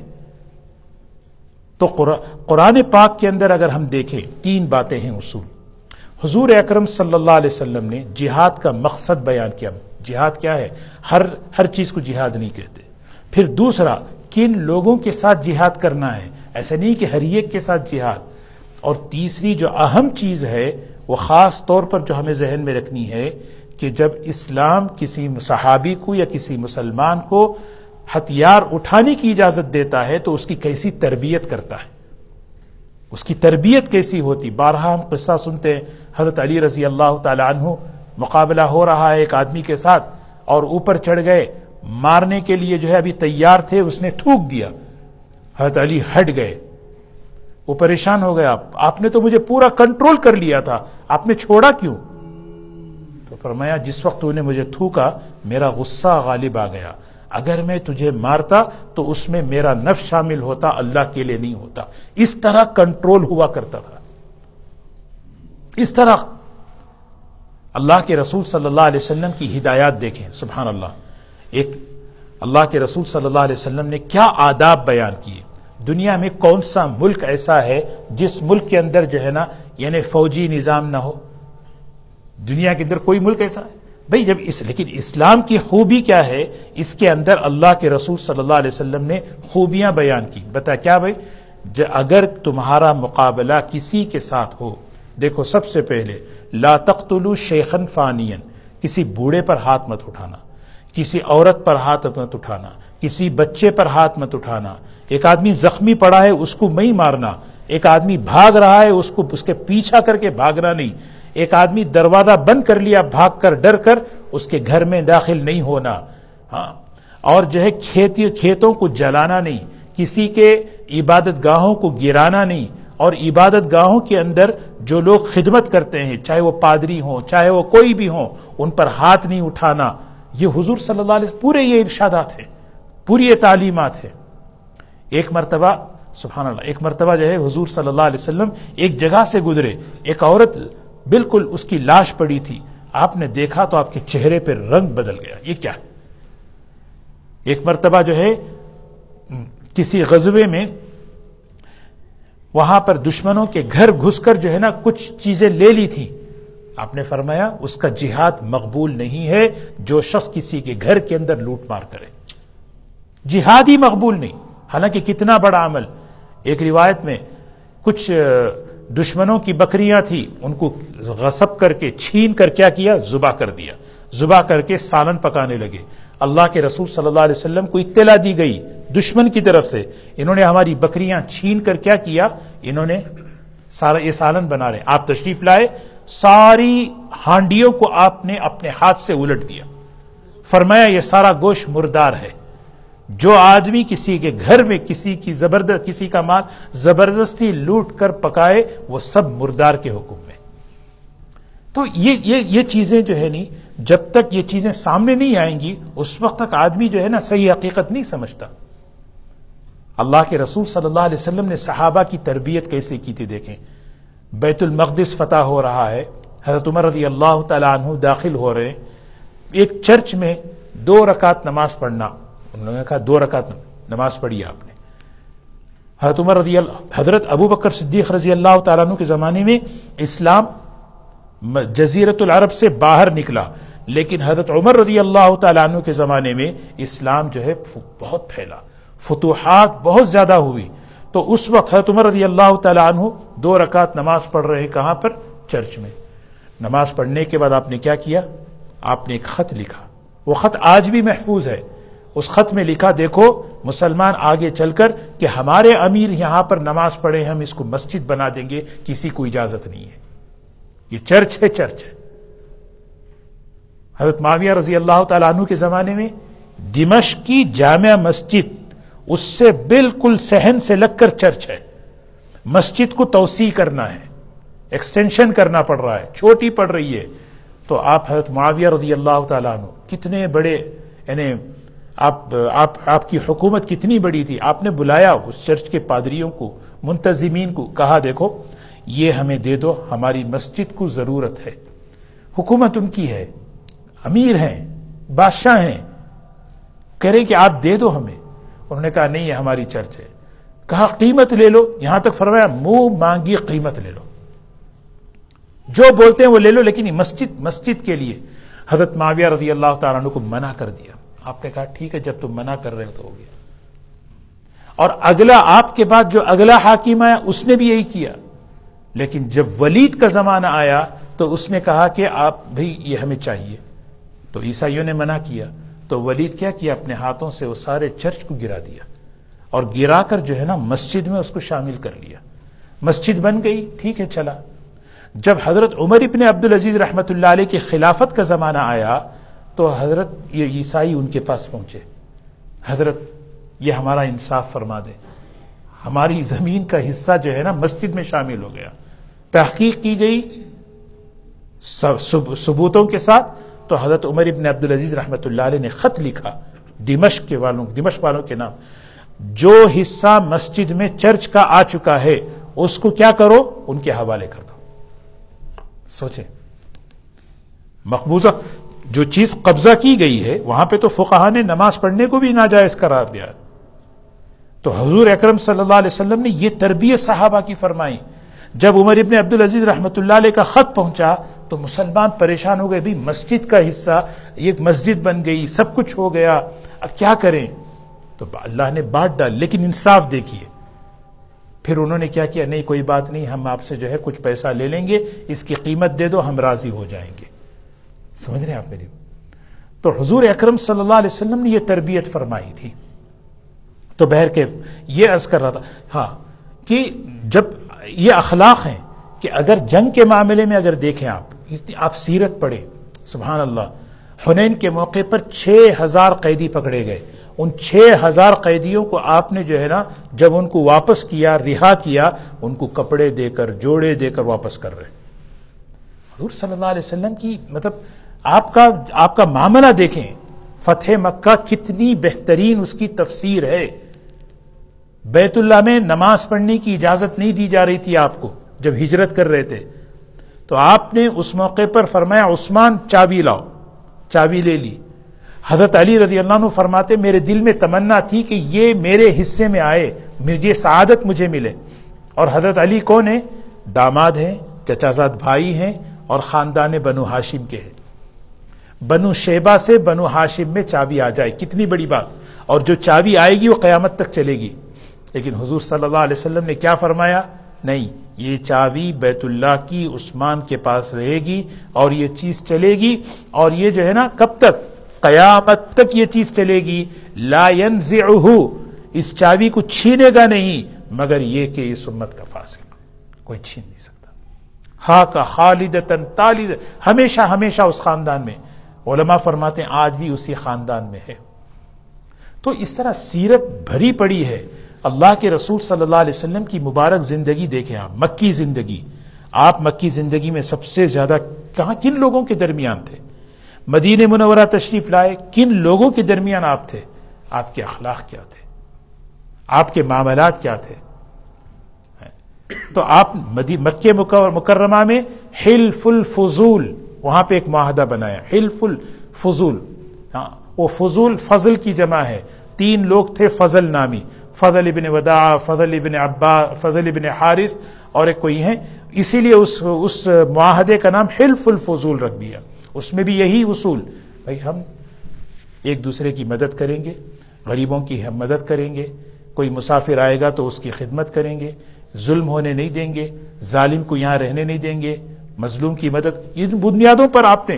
تو قرآن پاک کے اندر اگر ہم دیکھیں، تین باتیں ہیں اصول۔ حضور اکرم صلی اللہ علیہ وسلم نے جہاد کا مقصد بیان کیا۔ جہاد کیا ہے؟ ہر ہر چیز کو جہاد نہیں کہتے۔ پھر دوسرا، کن لوگوں کے ساتھ جہاد کرنا ہے؟ ایسا نہیں کہ ہر ایک کے ساتھ جہاد۔ اور تیسری جو اہم چیز ہے، وہ خاص طور پر جو ہمیں ذہن میں رکھنی ہے کہ جب اسلام کسی صحابی کو یا کسی مسلمان کو ہتھیار اٹھانے کی اجازت دیتا ہے، تو اس کی کیسی تربیت کرتا ہے؟ اس کی تربیت کیسی ہوتی؟ بارہا ہم قصہ سنتے ہیں، حضرت علی رضی اللہ تعالی عنہ مقابلہ ہو رہا ہے ایک آدمی کے ساتھ اور اوپر چڑھ گئے۔ مارنے کے لیے جو ہے ابھی تیار تھے، اس نے تھوک دیا۔ حضرت علی ہٹ گئے۔ وہ پریشان ہو گیا آپ نے تو مجھے پورا کنٹرول کر لیا تھا۔ آپ نے چھوڑا کیوں؟ تو فرمایا، جس وقت نے مجھے تھوکا، میرا غصہ غالب آ گیا۔ اگر میں تجھے مارتا، تو اس میں میرا نف شامل ہوتا، اللہ کے لیے نہیں ہوتا۔ اس طرح کنٹرول ہوا کرتا تھا۔ اس طرح اللہ کے رسول صلی اللہ علیہ وسلم کی ہدایات دیکھیں۔ سبحان اللہ۔ ایک اللہ کے رسول صلی اللہ علیہ وسلم نے کیا آداب بیان کیے؟ دنیا میں کون سا ملک ایسا ہے جس ملک کے اندر جو ہے نا یعنی فوجی نظام نہ ہو؟ دنیا کے اندر کوئی ملک ایسا ہے؟ بھئی جب اس، لیکن اسلام کی خوبی کیا ہے؟ اس کے اندر اللہ کے رسول صلی اللہ علیہ وسلم نے خوبیاں بیان کی۔ بتا کیا بھائی؟ اگر تمہارا مقابلہ کسی کے ساتھ ہو، دیکھو سب سے پہلے، لا تقتلوا شیخن فانین کسی بوڑھے پر ہاتھ مت اٹھانا۔ کسی عورت پر ہاتھ مت اٹھانا، کسی بچے پر ہاتھ مت اٹھانا۔ ایک آدمی زخمی پڑا ہے، اس کو نہیں مارنا۔ ایک آدمی بھاگ رہا ہے، اس کو اس کے پیچھا کر کے بھاگنا نہیں۔ ایک آدمی دروازہ بند کر لیا، بھاگ کر، ڈر کر، اس کے گھر میں داخل نہیں ہونا۔ ہاں۔ اور جو ہے کھیتی، کھیتوں کو جلانا نہیں، کسی کے عبادت گاہوں کو گرانا نہیں۔ اور عبادت گاہوں کے اندر جو لوگ خدمت کرتے ہیں، چاہے وہ پادری ہوں، چاہے وہ کوئی بھی ہوں، ان پر ہاتھ نہیں اٹھانا۔ یہ حضور صلی اللہ علیہ پورے یہ ارشادات ہیں، پوری یہ تعلیمات ہیں۔ ایک مرتبہ، سبحان اللہ، ایک مرتبہ جو ہے حضور صلی اللہ علیہ وسلم ایک جگہ سے گزرے، ایک عورت بالکل اس کی لاش پڑی تھی۔ آپ نے دیکھا تو آپ کے چہرے پہ رنگ بدل گیا۔ یہ کیا؟ ہے ایک مرتبہ جو ہے، کسی غزبے میں وہاں پر دشمنوں کے گھر گھس کر جو ہے نا کچھ چیزیں لے لی تھی آپ نے فرمایا اس کا جہاد مقبول نہیں ہے جو شخص کسی کے گھر کے اندر لوٹ مار کرے۔ جہاد ہی مقبول نہیں۔ حالانکہ کتنا بڑا عمل۔ ایک روایت میں کچھ دشمنوں کی بکریاں تھی ان کو غصب کر کے، چھین کر کیا کیا؟ زبا کر دیا۔ زبا کر کے سالن پکانے لگے۔ اللہ کے رسول صلی اللہ علیہ وسلم کو اطلاع دی گئی دشمن کی طرف سے۔ انہوں نے ہماری بکریاں چھین کر کیا کیا؟ انہوں نے سارا یہ سالن بنا رہے۔ آپ تشریف لائے۔ ساری ہانڈیوں کو آپ نے اپنے ہاتھ سے الٹ دیا۔ فرمایا یہ سارا گوشت مردار ہے۔ جو آدمی کسی کے گھر میں کسی کی زبردست کسی کا مال زبردستی لوٹ کر پکائے وہ سب مردار کے حکم میں۔ تو یہ یہ, یہ چیزیں جو ہے نہیں جب تک یہ چیزیں سامنے نہیں آئیں گی اس وقت تک آدمی جو ہے نا صحیح حقیقت نہیں سمجھتا۔ اللہ کے رسول صلی اللہ علیہ وسلم نے صحابہ کی تربیت کیسے کی تھی دیکھیں۔ بیت المقدس فتح ہو رہا ہے۔ حضرت عمر رضی اللہ تعالیٰ عنہ داخل ہو رہے ہیں۔ ایک چرچ میں دو رکعت نماز پڑھنا۔ انہوں نے کہا دو رکعت نماز پڑھی آپ نے۔ حضرت عمر رضی اللہ حضرت ابو بکر صدیق رضی اللہ تعالیٰ عنہ کے زمانے میں اسلام جزیرت العرب سے باہر نکلا۔ لیکن حضرت عمر رضی اللہ تعالیٰ عنہ کے زمانے میں اسلام جو ہے، بہت پھیلا۔ فتوحات بہت زیادہ ہوئی۔ تو اس وقت حضرت عمر رضی اللہ تعالیٰ عنہ دو رکعت نماز پڑھ رہے کہاں پر؟ چرچ میں۔ نماز پڑھنے کے بعد آپ نے کیا کیا؟ آپ نے ایک خط لکھا۔ وہ خط آج بھی محفوظ ہے۔ اس خط میں لکھا، دیکھو، مسلمان آگے چل کر کہ ہمارے امیر یہاں پر نماز پڑھے، ہم اس کو مسجد بنا دیں گے، کسی کو اجازت نہیں ہے۔ یہ چرچ ہے چرچ ہے۔ حضرت معاویہ رضی اللہ تعالیٰ عنہ کے زمانے میں دمش کی جامع مسجد اس سے بالکل سہن سے لگ کر چرچ ہے۔ مسجد کو توسیع کرنا ہے۔ ایکسٹینشن کرنا پڑ رہا ہے۔ چھوٹی پڑ رہی ہے۔ تو آپ حضرت معاویہ رضی اللہ تعالیٰ عنہ کتنے بڑے یعنی آپ آپ آپ کی حکومت کتنی بڑی تھی۔ آپ نے بلایا اس چرچ کے پادریوں کو، منتظمین کو، کہا دیکھو، یہ ہمیں دے دو، ہماری مسجد کو ضرورت ہے۔ حکومت ان کی ہے۔ امیر ہیں، بادشاہ ہیں۔ کریں کہ آپ دے دو ہمیں۔ انہوں نے کہا، نہیں، یہ ہماری چرچ ہے۔ کہا، قیمت لے لو۔ یہاں تک فرمایا، منہ مانگی قیمت لے لو۔ جو بولتے ہیں وہ لے لو، لیکن مسجد مسجد کے لیے۔ حضرت معاویہ رضی اللہ تعالیٰ عنہ کو منع کر دیا۔ آپ نے کہا، ٹھیک ہے، جب تم منع کر رہے ہو تو ہو گیا۔ اور اگلا، آپ کے بعد جو اگلا حاکم آیا اس نے بھی یہی کیا۔ لیکن جب ولید کا زمانہ آیا، تو اس نے کہا کہ آپ بھی یہ ہمیں چاہیے۔ تو عیسائیوں نے منع کیا۔ تو ولید کیا کیا اپنے ہاتھوں سے وہ سارے چرچ کو گرا دیا اور گرا کر جو ہے نا مسجد میں اس کو شامل کر لیا۔ مسجد بن گئی، ٹھیک ہے، چلا۔ جب حضرت عمر ابن عبد العزیز رحمت اللہ علیہ کی خلافت کا زمانہ آیا تو حضرت یہ عیسائی ان کے پاس پہنچے۔ حضرت، یہ ہمارا انصاف فرما دے۔ ہماری زمین کا حصہ جو ہے نا مسجد میں شامل ہو گیا۔ تحقیق کی گئی ثبوتوں کے ساتھ تو حضرت عمر ابن عبد العزیز رحمت اللہ علیہ نے خط لکھا، دمشق کے والوں، دمشق والوں کے نام، جو حصہ مسجد میں چرچ کا آ چکا ہے، اس کو کیا کرو؟ ان کے حوالے کر دو۔ سوچیں۔ مقبوضہ، جو چیز قبضہ کی گئی ہے، وہاں پہ تو فقہ نے نماز پڑھنے کو بھی ناجائز قرار دیا۔ تو حضور اکرم صلی اللہ علیہ وسلم نے یہ تربیت صحابہ کی فرمائی جب عمر ابن عبد العزیز رحمۃ اللہ علیہ کا خط پہنچا تو مسلمان پریشان ہو گئے، بھی مسجد کا حصہ، ایک مسجد بن گئی، سب کچھ ہو گیا۔ اب کیا کریں؟ تو اللہ نے بانٹ ڈال، لیکن انصاف دیکھیے۔ پھر انہوں نے کیا کیا؟ نہیں، کوئی بات نہیں، ہم آپ سے جو ہے کچھ پیسہ لے لیں گے، اس کی قیمت دے دو، ہم راضی ہو جائیں گے۔ سمجھ رہے ہیں آپ میری؟ تو حضور اکرم صلی اللہ علیہ وسلم نے یہ تربیت فرمائی تھی۔ تو بہر کے یہ عرض کر رہا تھا ہاں کہ جب یہ اخلاق ہیں کہ اگر جنگ کے معاملے میں اگر دیکھیں آپ آپ سیرت پڑھیں، سبحان اللہ، حنین کے موقع پر چھ ہزار قیدی پکڑے گئے۔ ان چھ ہزار قیدیوں کو آپ نے جو ہے نا، جب ان کو واپس کیا، رہا کیا، ان کو کپڑے دے کر، جوڑے دے کر واپس کر رہے۔ حضور صلی اللہ علیہ وسلم کی مطلب آپ کا آپ کا معاملہ دیکھیں، فتح مکہ کتنی بہترین اس کی تفسیر ہے۔ بیت اللہ میں نماز پڑھنے کی اجازت نہیں دی جا رہی تھی آپ کو جب ہجرت کر رہے تھے۔ تو آپ نے اس موقع پر فرمایا، عثمان چابی لاؤ۔ چابی لے لی۔ حضرت علی رضی اللہ عنہ فرماتے، میرے دل میں تمنا تھی کہ یہ میرے حصے میں آئے، مجھے سعادت مجھے ملے۔ اور حضرت علی کون ہے داماد ہیں، چچازاد بھائی ہیں اور خاندان بنو ہاشم کے ہیں۔ بنو شیبہ سے بنو ہاشم میں چابی آ جائے، کتنی بڑی بات۔ اور جو چابی آئے گی وہ قیامت تک چلے گی۔ لیکن حضور صلی اللہ علیہ وسلم نے کیا فرمایا؟ نہیں، یہ چابی بیت اللہ کی عثمان کے پاس رہے گی اور یہ چیز چلے گی اور یہ جو ہے نا، کب تک؟ قیامت تک یہ چیز چلے گی۔ لا ينزعه اس چابی کو چھینے گا نہیں، مگر یہ کہ اس امت کا فاصل کوئی چھین نہیں سکتا۔ ہا کا خالد تالد، ہمیشہ ہمیشہ اس خاندان میں۔ علماء فرماتے ہیں، آج بھی اسی خاندان میں ہے۔ تو اس طرح سیرت بھری پڑی ہے۔ اللہ کے رسول صلی اللہ علیہ وسلم کی مبارک زندگی دیکھیں آپ، مکی زندگی۔ آپ مکی زندگی میں سب سے زیادہ کہاں کن لوگوں کے درمیان تھے؟ مدین منورہ تشریف لائے، کن لوگوں کے درمیان آپ تھے؟ آپ کے اخلاق کیا تھے؟ آپ کے معاملات کیا تھے؟ تو آپ مکہ مکرمہ میں حلف الفضول وہاں پہ ایک معاہدہ بنایا حلف الفضول ہاں وہ فضول فضل کی جمع ہے۔ تین لوگ تھے فضل نامی۔ فضل ابن ودا فضل ابن ابا فضل ابن حارث اور ایک کوئی ہیں، اسی لیے اس اس معاہدے کا نام حلف الفضول رکھ دیا۔ اس میں بھی یہی اصول۔ بھائی ہم ایک دوسرے کی مدد کریں گے، غریبوں کی ہم مدد کریں گے، کوئی مسافر آئے گا تو اس کی خدمت کریں گے، ظلم ہونے نہیں دیں گے، ظالم کو یہاں رہنے نہیں دیں گے، مظلوم کی مدد۔ ان بنیادوں پر آپ نے،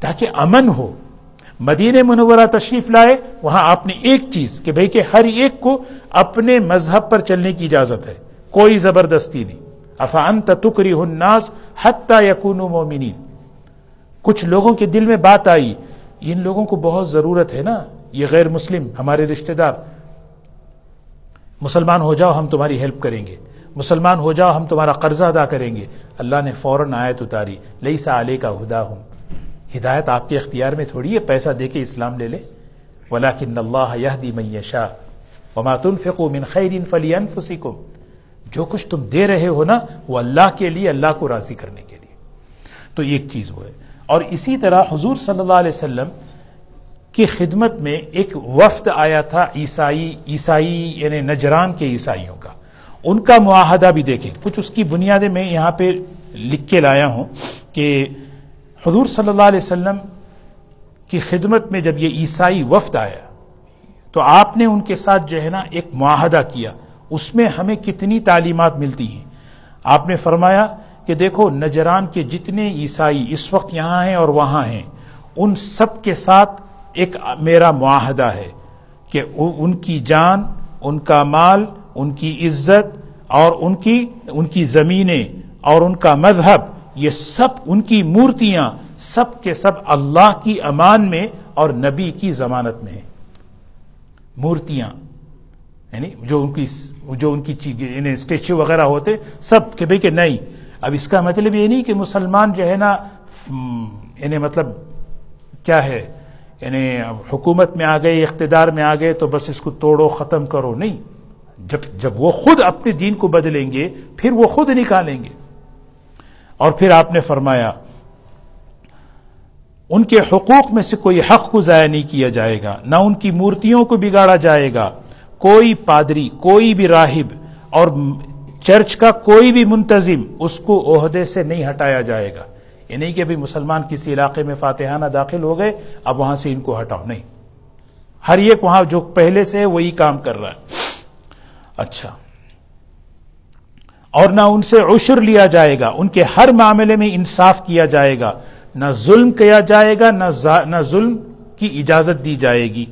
تاکہ امن ہو مدین منورہ تشریف لائے، وہاں آپ نے ایک چیز کہ بھئی کہ ہر ایک کو اپنے مذہب پر چلنے کی اجازت ہے، کوئی زبردستی نہیں۔ افان تکری الناس حتی یکونو مومنین۔ کچھ لوگوں کے دل میں بات آئی، ان لوگوں کو بہت ضرورت ہے نا، یہ غیر مسلم، ہمارے رشتہ دار۔ مسلمان ہو جاؤ، ہم تمہاری ہیلپ کریں گے۔ مسلمان ہو جاؤ، ہم تمہارا قرضہ ادا کریں گے۔ اللہ نے فوراً آیت اتاری لئی سا علیہ کا ہدا ہوں ہدایت آپ کے اختیار میں تھوڑی ہے، پیسہ دے کے اسلام لے لے۔ ولاکن اللہ یہدی من یشاء وما تنفقوا من خیر فلینفسکم جو کچھ تم دے رہے ہو نا، وہ اللہ کے لیے، اللہ کو راضی کرنے کے لیے۔ تو ایک چیز وہ ہے۔ اور اسی طرح حضور صلی اللہ علیہ وسلم کی خدمت میں ایک وفد آیا تھا، عیسائی عیسائی یعنی نجران کے عیسائیوں کا۔ ان کا معاہدہ بھی دیکھیں۔ کچھ اس کی بنیادیں میں یہاں پہ لکھ کے لایا ہوں کہ حضور صلی اللہ علیہ وسلم کی خدمت میں جب یہ عیسائی وفد آیا، تو آپ نے ان کے ساتھ جو ہے نا ایک معاہدہ کیا۔ اس میں ہمیں کتنی تعلیمات ملتی ہیں؟ آپ نے فرمایا کہ دیکھو، نجران کے جتنے عیسائی اس وقت یہاں ہیں اور وہاں ہیں، ان سب کے ساتھ ایک میرا معاہدہ ہے کہ ان کی جان، ان کا مال، ان کی عزت اور ان کی ان کی زمینیں اور ان کا مذہب یہ سب ان کی مورتیاں سب کے سب اللہ کی امان میں اور نبی کی ضمانت میں ہیں۔ مورتیاں یعنی جو ان کی جو ان کی یعنی اسٹیچو وغیرہ ہوتے، سب کہ بھئی کہ نہیں۔ اب اس کا مطلب یہ نہیں کہ مسلمان جو ہے نا یعنی مطلب کیا ہے؟ یعنی حکومت میں آ گئے، اقتدار میں آ گئے، تو بس اس کو توڑو، ختم کرو۔ نہیں، جب جب وہ خود اپنے دین کو بدلیں گے، پھر وہ خود نکالیں گے۔ اور پھر آپ نے فرمایا، ان کے حقوق میں سے کوئی حق کو ضائع نہیں کیا جائے گا، نہ ان کی مورتیوں کو بگاڑا جائے گا، کوئی پادری، کوئی بھی راہب اور چرچ کا کوئی بھی منتظم اس کو عہدے سے نہیں ہٹایا جائے گا، یہ نہیں کہ ابھی مسلمان کسی علاقے میں فاتحانہ داخل ہو گئے، اب وہاں سے ان کو ہٹاؤ، نہیں، ہر ایک وہاں جو پہلے سے وہی کام کر رہا ہے۔ اچھا۔ اور نہ ان سے عشر لیا جائے گا۔ ان کے ہر معاملے میں انصاف کیا جائے گا۔ نہ ظلم کیا جائے گا، نہ ظلم کی اجازت دی جائے گی۔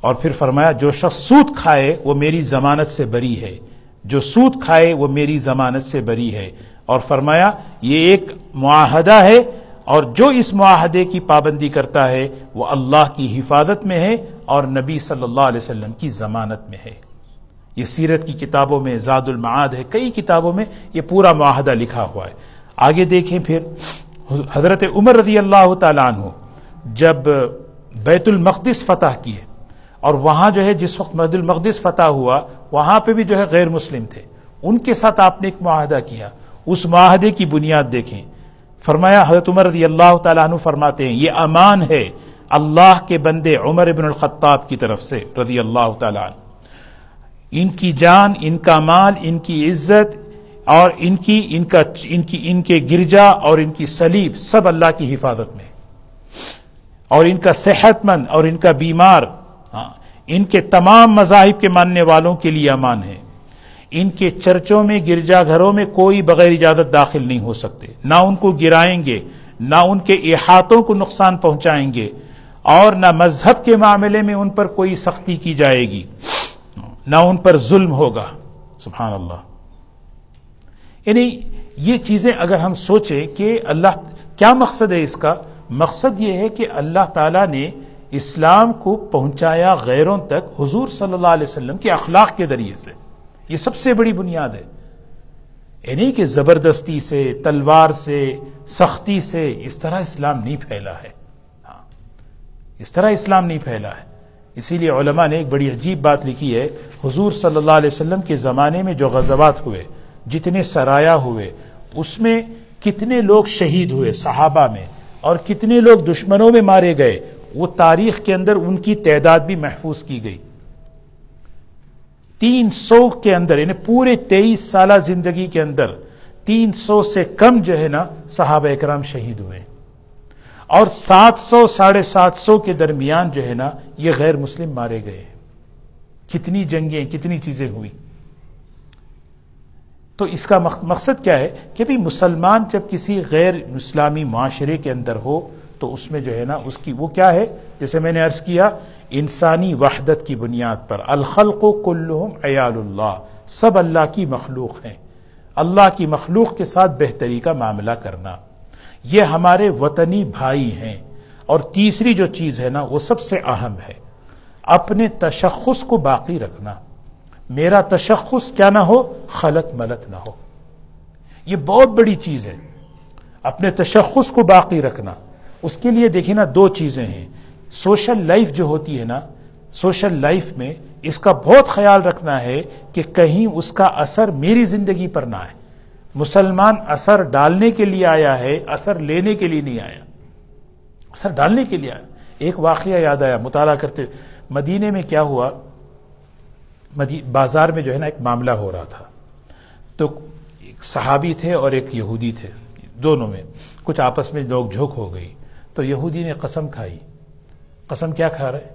اور پھر فرمایا، جو شخص سود کھائے، وہ میری ضمانت سے بری ہے۔ جو سود کھائے، وہ میری ضمانت سے بری ہے۔ اور فرمایا، یہ ایک معاہدہ ہے اور جو اس معاہدے کی پابندی کرتا ہے، وہ اللہ کی حفاظت میں ہے اور نبی صلی اللہ علیہ وسلم کی ضمانت میں ہے۔ یہ سیرت کی کتابوں میں زاد المعاد ہے، کئی کتابوں میں یہ پورا معاہدہ لکھا ہوا ہے۔ آگے دیکھیں پھر، حضرت عمر رضی اللہ تعالیٰ عنہ جب بیت المقدس فتح کیے اور وہاں جو ہے، جس وقت بیت المقدس فتح ہوا، وہاں پہ بھی جو ہے غیر مسلم تھے۔ ان کے ساتھ آپ نے ایک معاہدہ کیا۔ اس معاہدے کی بنیاد دیکھیں۔ فرمایا، حضرت عمر رضی اللہ تعالیٰ عنہ فرماتے ہیں، یہ امان ہے اللہ کے بندے عمر ابن الخطاب کی طرف سے، رضی اللہ تعالیٰ عنہ۔ ان کی جان، ان کا مال، ان کی عزت اور ان کی، ان کا، ان کی، ان کے گرجا اور ان کی سلیب سب اللہ کی حفاظت میں۔ اور ان کا صحت مند اور ان کا بیمار ہاں ان کے تمام مذاہب کے ماننے والوں کے لیے امان ہے۔ ان کے چرچوں میں، گرجا گھروں میں کوئی بغیر اجازت داخل نہیں ہو سکتے۔ نہ ان کو گرائیں گے، نہ ان کے احاطوں کو نقصان پہنچائیں گے اور نہ مذہب کے معاملے میں ان پر کوئی سختی کی جائے گی۔ نہ ان پر ظلم ہوگا۔ سبحان اللہ۔ یعنی یہ چیزیں اگر ہم سوچیں کہ اللہ کیا مقصد ہے اس کا؟ مقصد یہ ہے کہ اللہ تعالیٰ نے اسلام کو پہنچایا غیروں تک حضور صلی اللہ علیہ وسلم کے اخلاق کے ذریعے سے۔ یہ سب سے بڑی بنیاد ہے۔ یعنی کہ زبردستی سے، تلوار سے، سختی سے اس طرح اسلام نہیں پھیلا ہے۔ ہاں۔ اس طرح اسلام نہیں پھیلا ہے۔ اسی لیے علماء نے ایک بڑی عجیب بات لکھی ہے، حضور صلی اللہ علیہ وسلم کے زمانے میں جو غزوات ہوئے، جتنے سرایا ہوئے، اس میں کتنے لوگ شہید ہوئے صحابہ میں اور کتنے لوگ دشمنوں میں مارے گئے، وہ تاریخ کے اندر ان کی تعداد بھی محفوظ کی گئی۔ تین سو کے اندر یعنی پورے تیئیس سالہ زندگی کے اندر، تین سو سے کم جو ہے نا، صحابہ اکرام شہید ہوئے۔ اور سات سو، ساڑھے سات سو کے درمیان جو ہے نا، یہ غیر مسلم مارے گئے کتنی جنگیں، کتنی چیزیں ہوئی تو اس کا مقصد کیا ہے کہ بھی مسلمان جب کسی غیر اسلامی معاشرے کے اندر ہو، تو اس میں جو ہے نا، اس کی وہ کیا ہے؟ جیسے میں نے عرض کیا، انسانی وحدت کی بنیاد پر۔ الخلق و کلحم ایال اللہ۔ سب اللہ کی مخلوق ہیں۔ اللہ کی مخلوق کے ساتھ بہتری کا معاملہ کرنا۔ یہ ہمارے وطنی بھائی ہیں۔ اور تیسری جو چیز ہے نا، وہ سب سے اہم ہے۔ اپنے تشخص کو باقی رکھنا۔ میرا تشخص کیا نہ ہو، خلط ملت نہ ہو۔ یہ بہت بڑی چیز ہے۔ اپنے تشخص کو باقی رکھنا۔ اس کے لیے دیکھیں نا، دو چیزیں ہیں۔ سوشل لائف جو ہوتی ہے نا، سوشل لائف میں اس کا بہت خیال رکھنا ہے کہ کہیں اس کا اثر میری زندگی پر نہ آئے۔ مسلمان اثر ڈالنے کے لیے آیا ہے، اثر لینے کے لیے نہیں آیا۔ اثر ڈالنے کے لیے آیا۔ ایک واقعہ یاد آیا، مطالعہ کرتے مدینے میں کیا ہوا؟ بازار میں جو ہے نا ایک معاملہ ہو رہا تھا۔ تو ایک صحابی تھے اور ایک یہودی تھے، دونوں میں۔ کچھ آپس میں لوگ جھوک ہو گئی۔ تو یہودی نے قسم کھائی۔ قسم کیا کھا رہے؟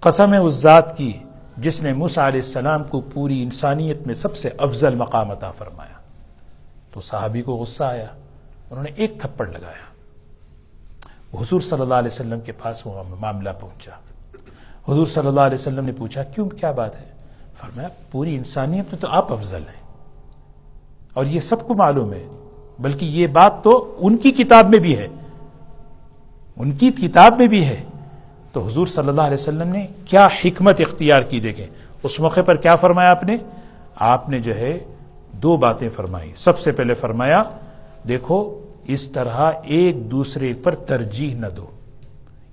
قسم ہے اس ذات کی جس نے موسا علیہ السلام کو پوری انسانیت میں سب سے افضل مقام عطا فرمایا۔ تو صحابی کو غصہ آیا، انہوں نے ایک تھپڑ لگایا۔ حضور صلی اللہ علیہ وسلم کے پاس وہ معاملہ پہنچا۔ حضور صلی اللہ علیہ وسلم نے پوچھا، کیوں، کیا بات ہے؟ فرمایا، پوری انسانیت میں تو آپ افضل ہیں۔ اور یہ سب کو معلوم ہے، بلکہ یہ بات تو ان کی کتاب میں بھی ہے۔ ان کی کتاب میں بھی ہے۔ تو حضور صلی اللہ علیہ وسلم نے کیا حکمت اختیار کی دیکھیں۔ اس موقع پر کیا فرمایا آپ نے؟ آپ نے جو ہے دو باتیں فرمائی۔ سب سے پہلے فرمایا، دیکھو، اس طرح ایک دوسرے پر ترجیح نہ دو۔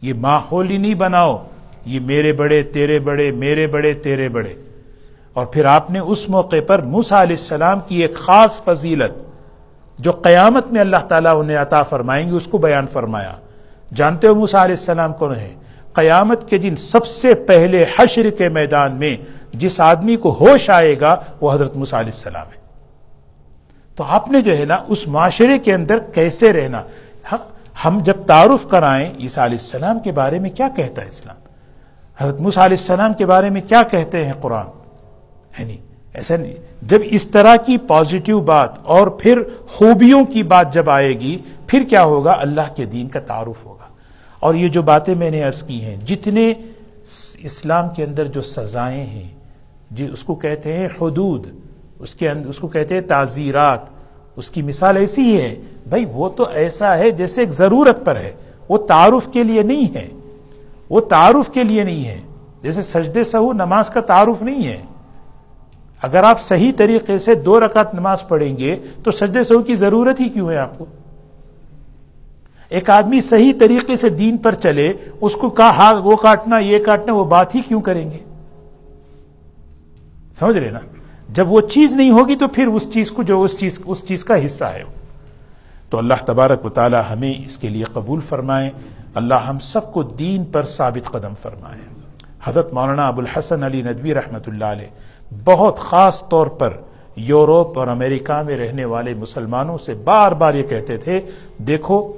یہ ماحول ہی نہیں بناؤ، یہ میرے بڑے، تیرے بڑے، میرے بڑے، تیرے بڑے۔ اور پھر آپ نے اس موقع پر موسا علیہ السلام کی ایک خاص فضیلت، جو قیامت میں اللہ تعالیٰ انہیں عطا فرمائیں گے، اس کو بیان فرمایا۔ جانتے ہو موسا علیہ السلام کون ہے؟ قیامت کے دن سب سے پہلے حشر کے میدان میں جس آدمی کو ہوش آئے گا، وہ حضرت موسا علیہ السلام ہے۔ تو آپ نے جو ہے نا اس معاشرے کے اندر کیسے رہنا؟ ہاں، ہم جب تعارف کرائیں عیسیٰ علیہ السلام کے بارے میں کیا کہتا ہے اسلام؟ حضرت موسیٰ علیہ السلام کے بارے میں کیا کہتے ہیں قرآن؟ ہے نہیں ایسا نہیں، جب اس طرح کی پازیٹو بات اور پھر خوبیوں کی بات جب آئے گی، پھر کیا ہوگا؟ اللہ کے دین کا تعارف ہوگا۔ اور یہ جو باتیں میں نے عرض کی ہیں، جتنے اسلام کے اندر جو سزائیں ہیں جی اس کو کہتے ہیں حدود۔ اس کے اندر اس کو کہتے ہیں تعزیرات۔ اس کی مثال ایسی ہی ہے بھائی وہ تو ایسا ہے جیسے ایک ضرورت پر ہے۔ وہ تعارف کے لیے نہیں ہے۔ وہ تعارف کے لیے نہیں ہے۔ جیسے سجدے سہو نماز کا تعارف نہیں ہے۔ اگر آپ صحیح طریقے سے دو رکعت نماز پڑھیں گے تو سجدے سہو کی ضرورت ہی کیوں ہے آپ کو؟ ایک آدمی صحیح طریقے سے دین پر چلے، اس کو کہا ہاں وہ کاٹنا، یہ کاٹنا، وہ بات ہی کیوں کریں گے؟ سمجھ رہے نا؟ جب وہ چیز نہیں ہوگی تو پھر اس چیز کو جو اس چیز اس چیز کا حصہ ہے۔ تو اللہ تبارک و تعالی ہمیں اس کے لیے قبول فرمائے۔ اللہ ہم سب کو دین پر ثابت قدم فرمائے۔ حضرت مولانا ابو الحسن علی ندوی رحمۃ اللہ علیہ بہت خاص طور پر یورپ اور امریکہ میں رہنے والے مسلمانوں سے بار بار یہ کہتے تھے، دیکھو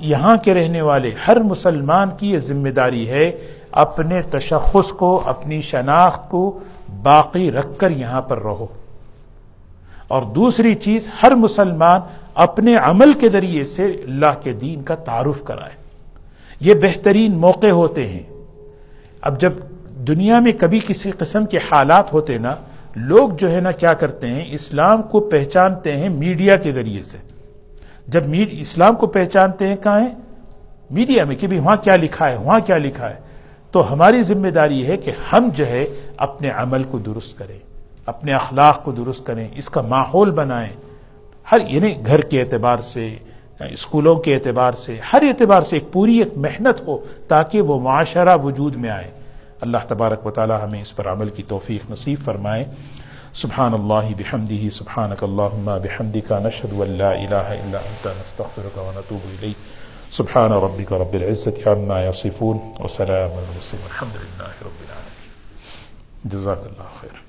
یہاں کے رہنے والے، ہر مسلمان کی یہ ذمہ داری ہے اپنے تشخص کو، اپنی شناخت کو باقی رکھ کر یہاں پر رہو۔ اور دوسری چیز، ہر مسلمان اپنے عمل کے ذریعے سے اللہ کے دین کا تعارف کرائے۔ یہ بہترین موقع ہوتے ہیں۔ اب جب دنیا میں کبھی کسی قسم کے حالات ہوتے نا، لوگ جو ہے نا کیا کرتے ہیں، اسلام کو پہچانتے ہیں میڈیا کے ذریعے سے۔ جب اسلام کو پہچانتے ہیں، کہاں ہیں؟ میڈیا میں کہ بھی وہاں کیا لکھا ہے، وہاں کیا لکھا ہے۔ تو ہماری ذمہ داری ہے کہ ہم جو ہے اپنے عمل کو درست کریں، اپنے اخلاق کو درست کریں، اس کا ماحول بنائیں۔ ہر یعنی گھر کے اعتبار سے، اسکولوں کے اعتبار سے، ہر اعتبار سے ایک پوری ایک محنت ہو تاکہ وہ معاشرہ وجود میں آئے۔ اللہ تبارک و تعالی ہمیں اس پر عمل کی توفیق نصیب فرمائے۔ سبحان اللہ بحمدہ، سبحانک اللہم، بحمدک، نشہد ان لا الہ الا انت، نستغفرک و نتوب الیک۔ سبحان ربك رب العزة عما يصفون وسلام المسلم الحمد رب العالمين جزاک اللہ خیر۔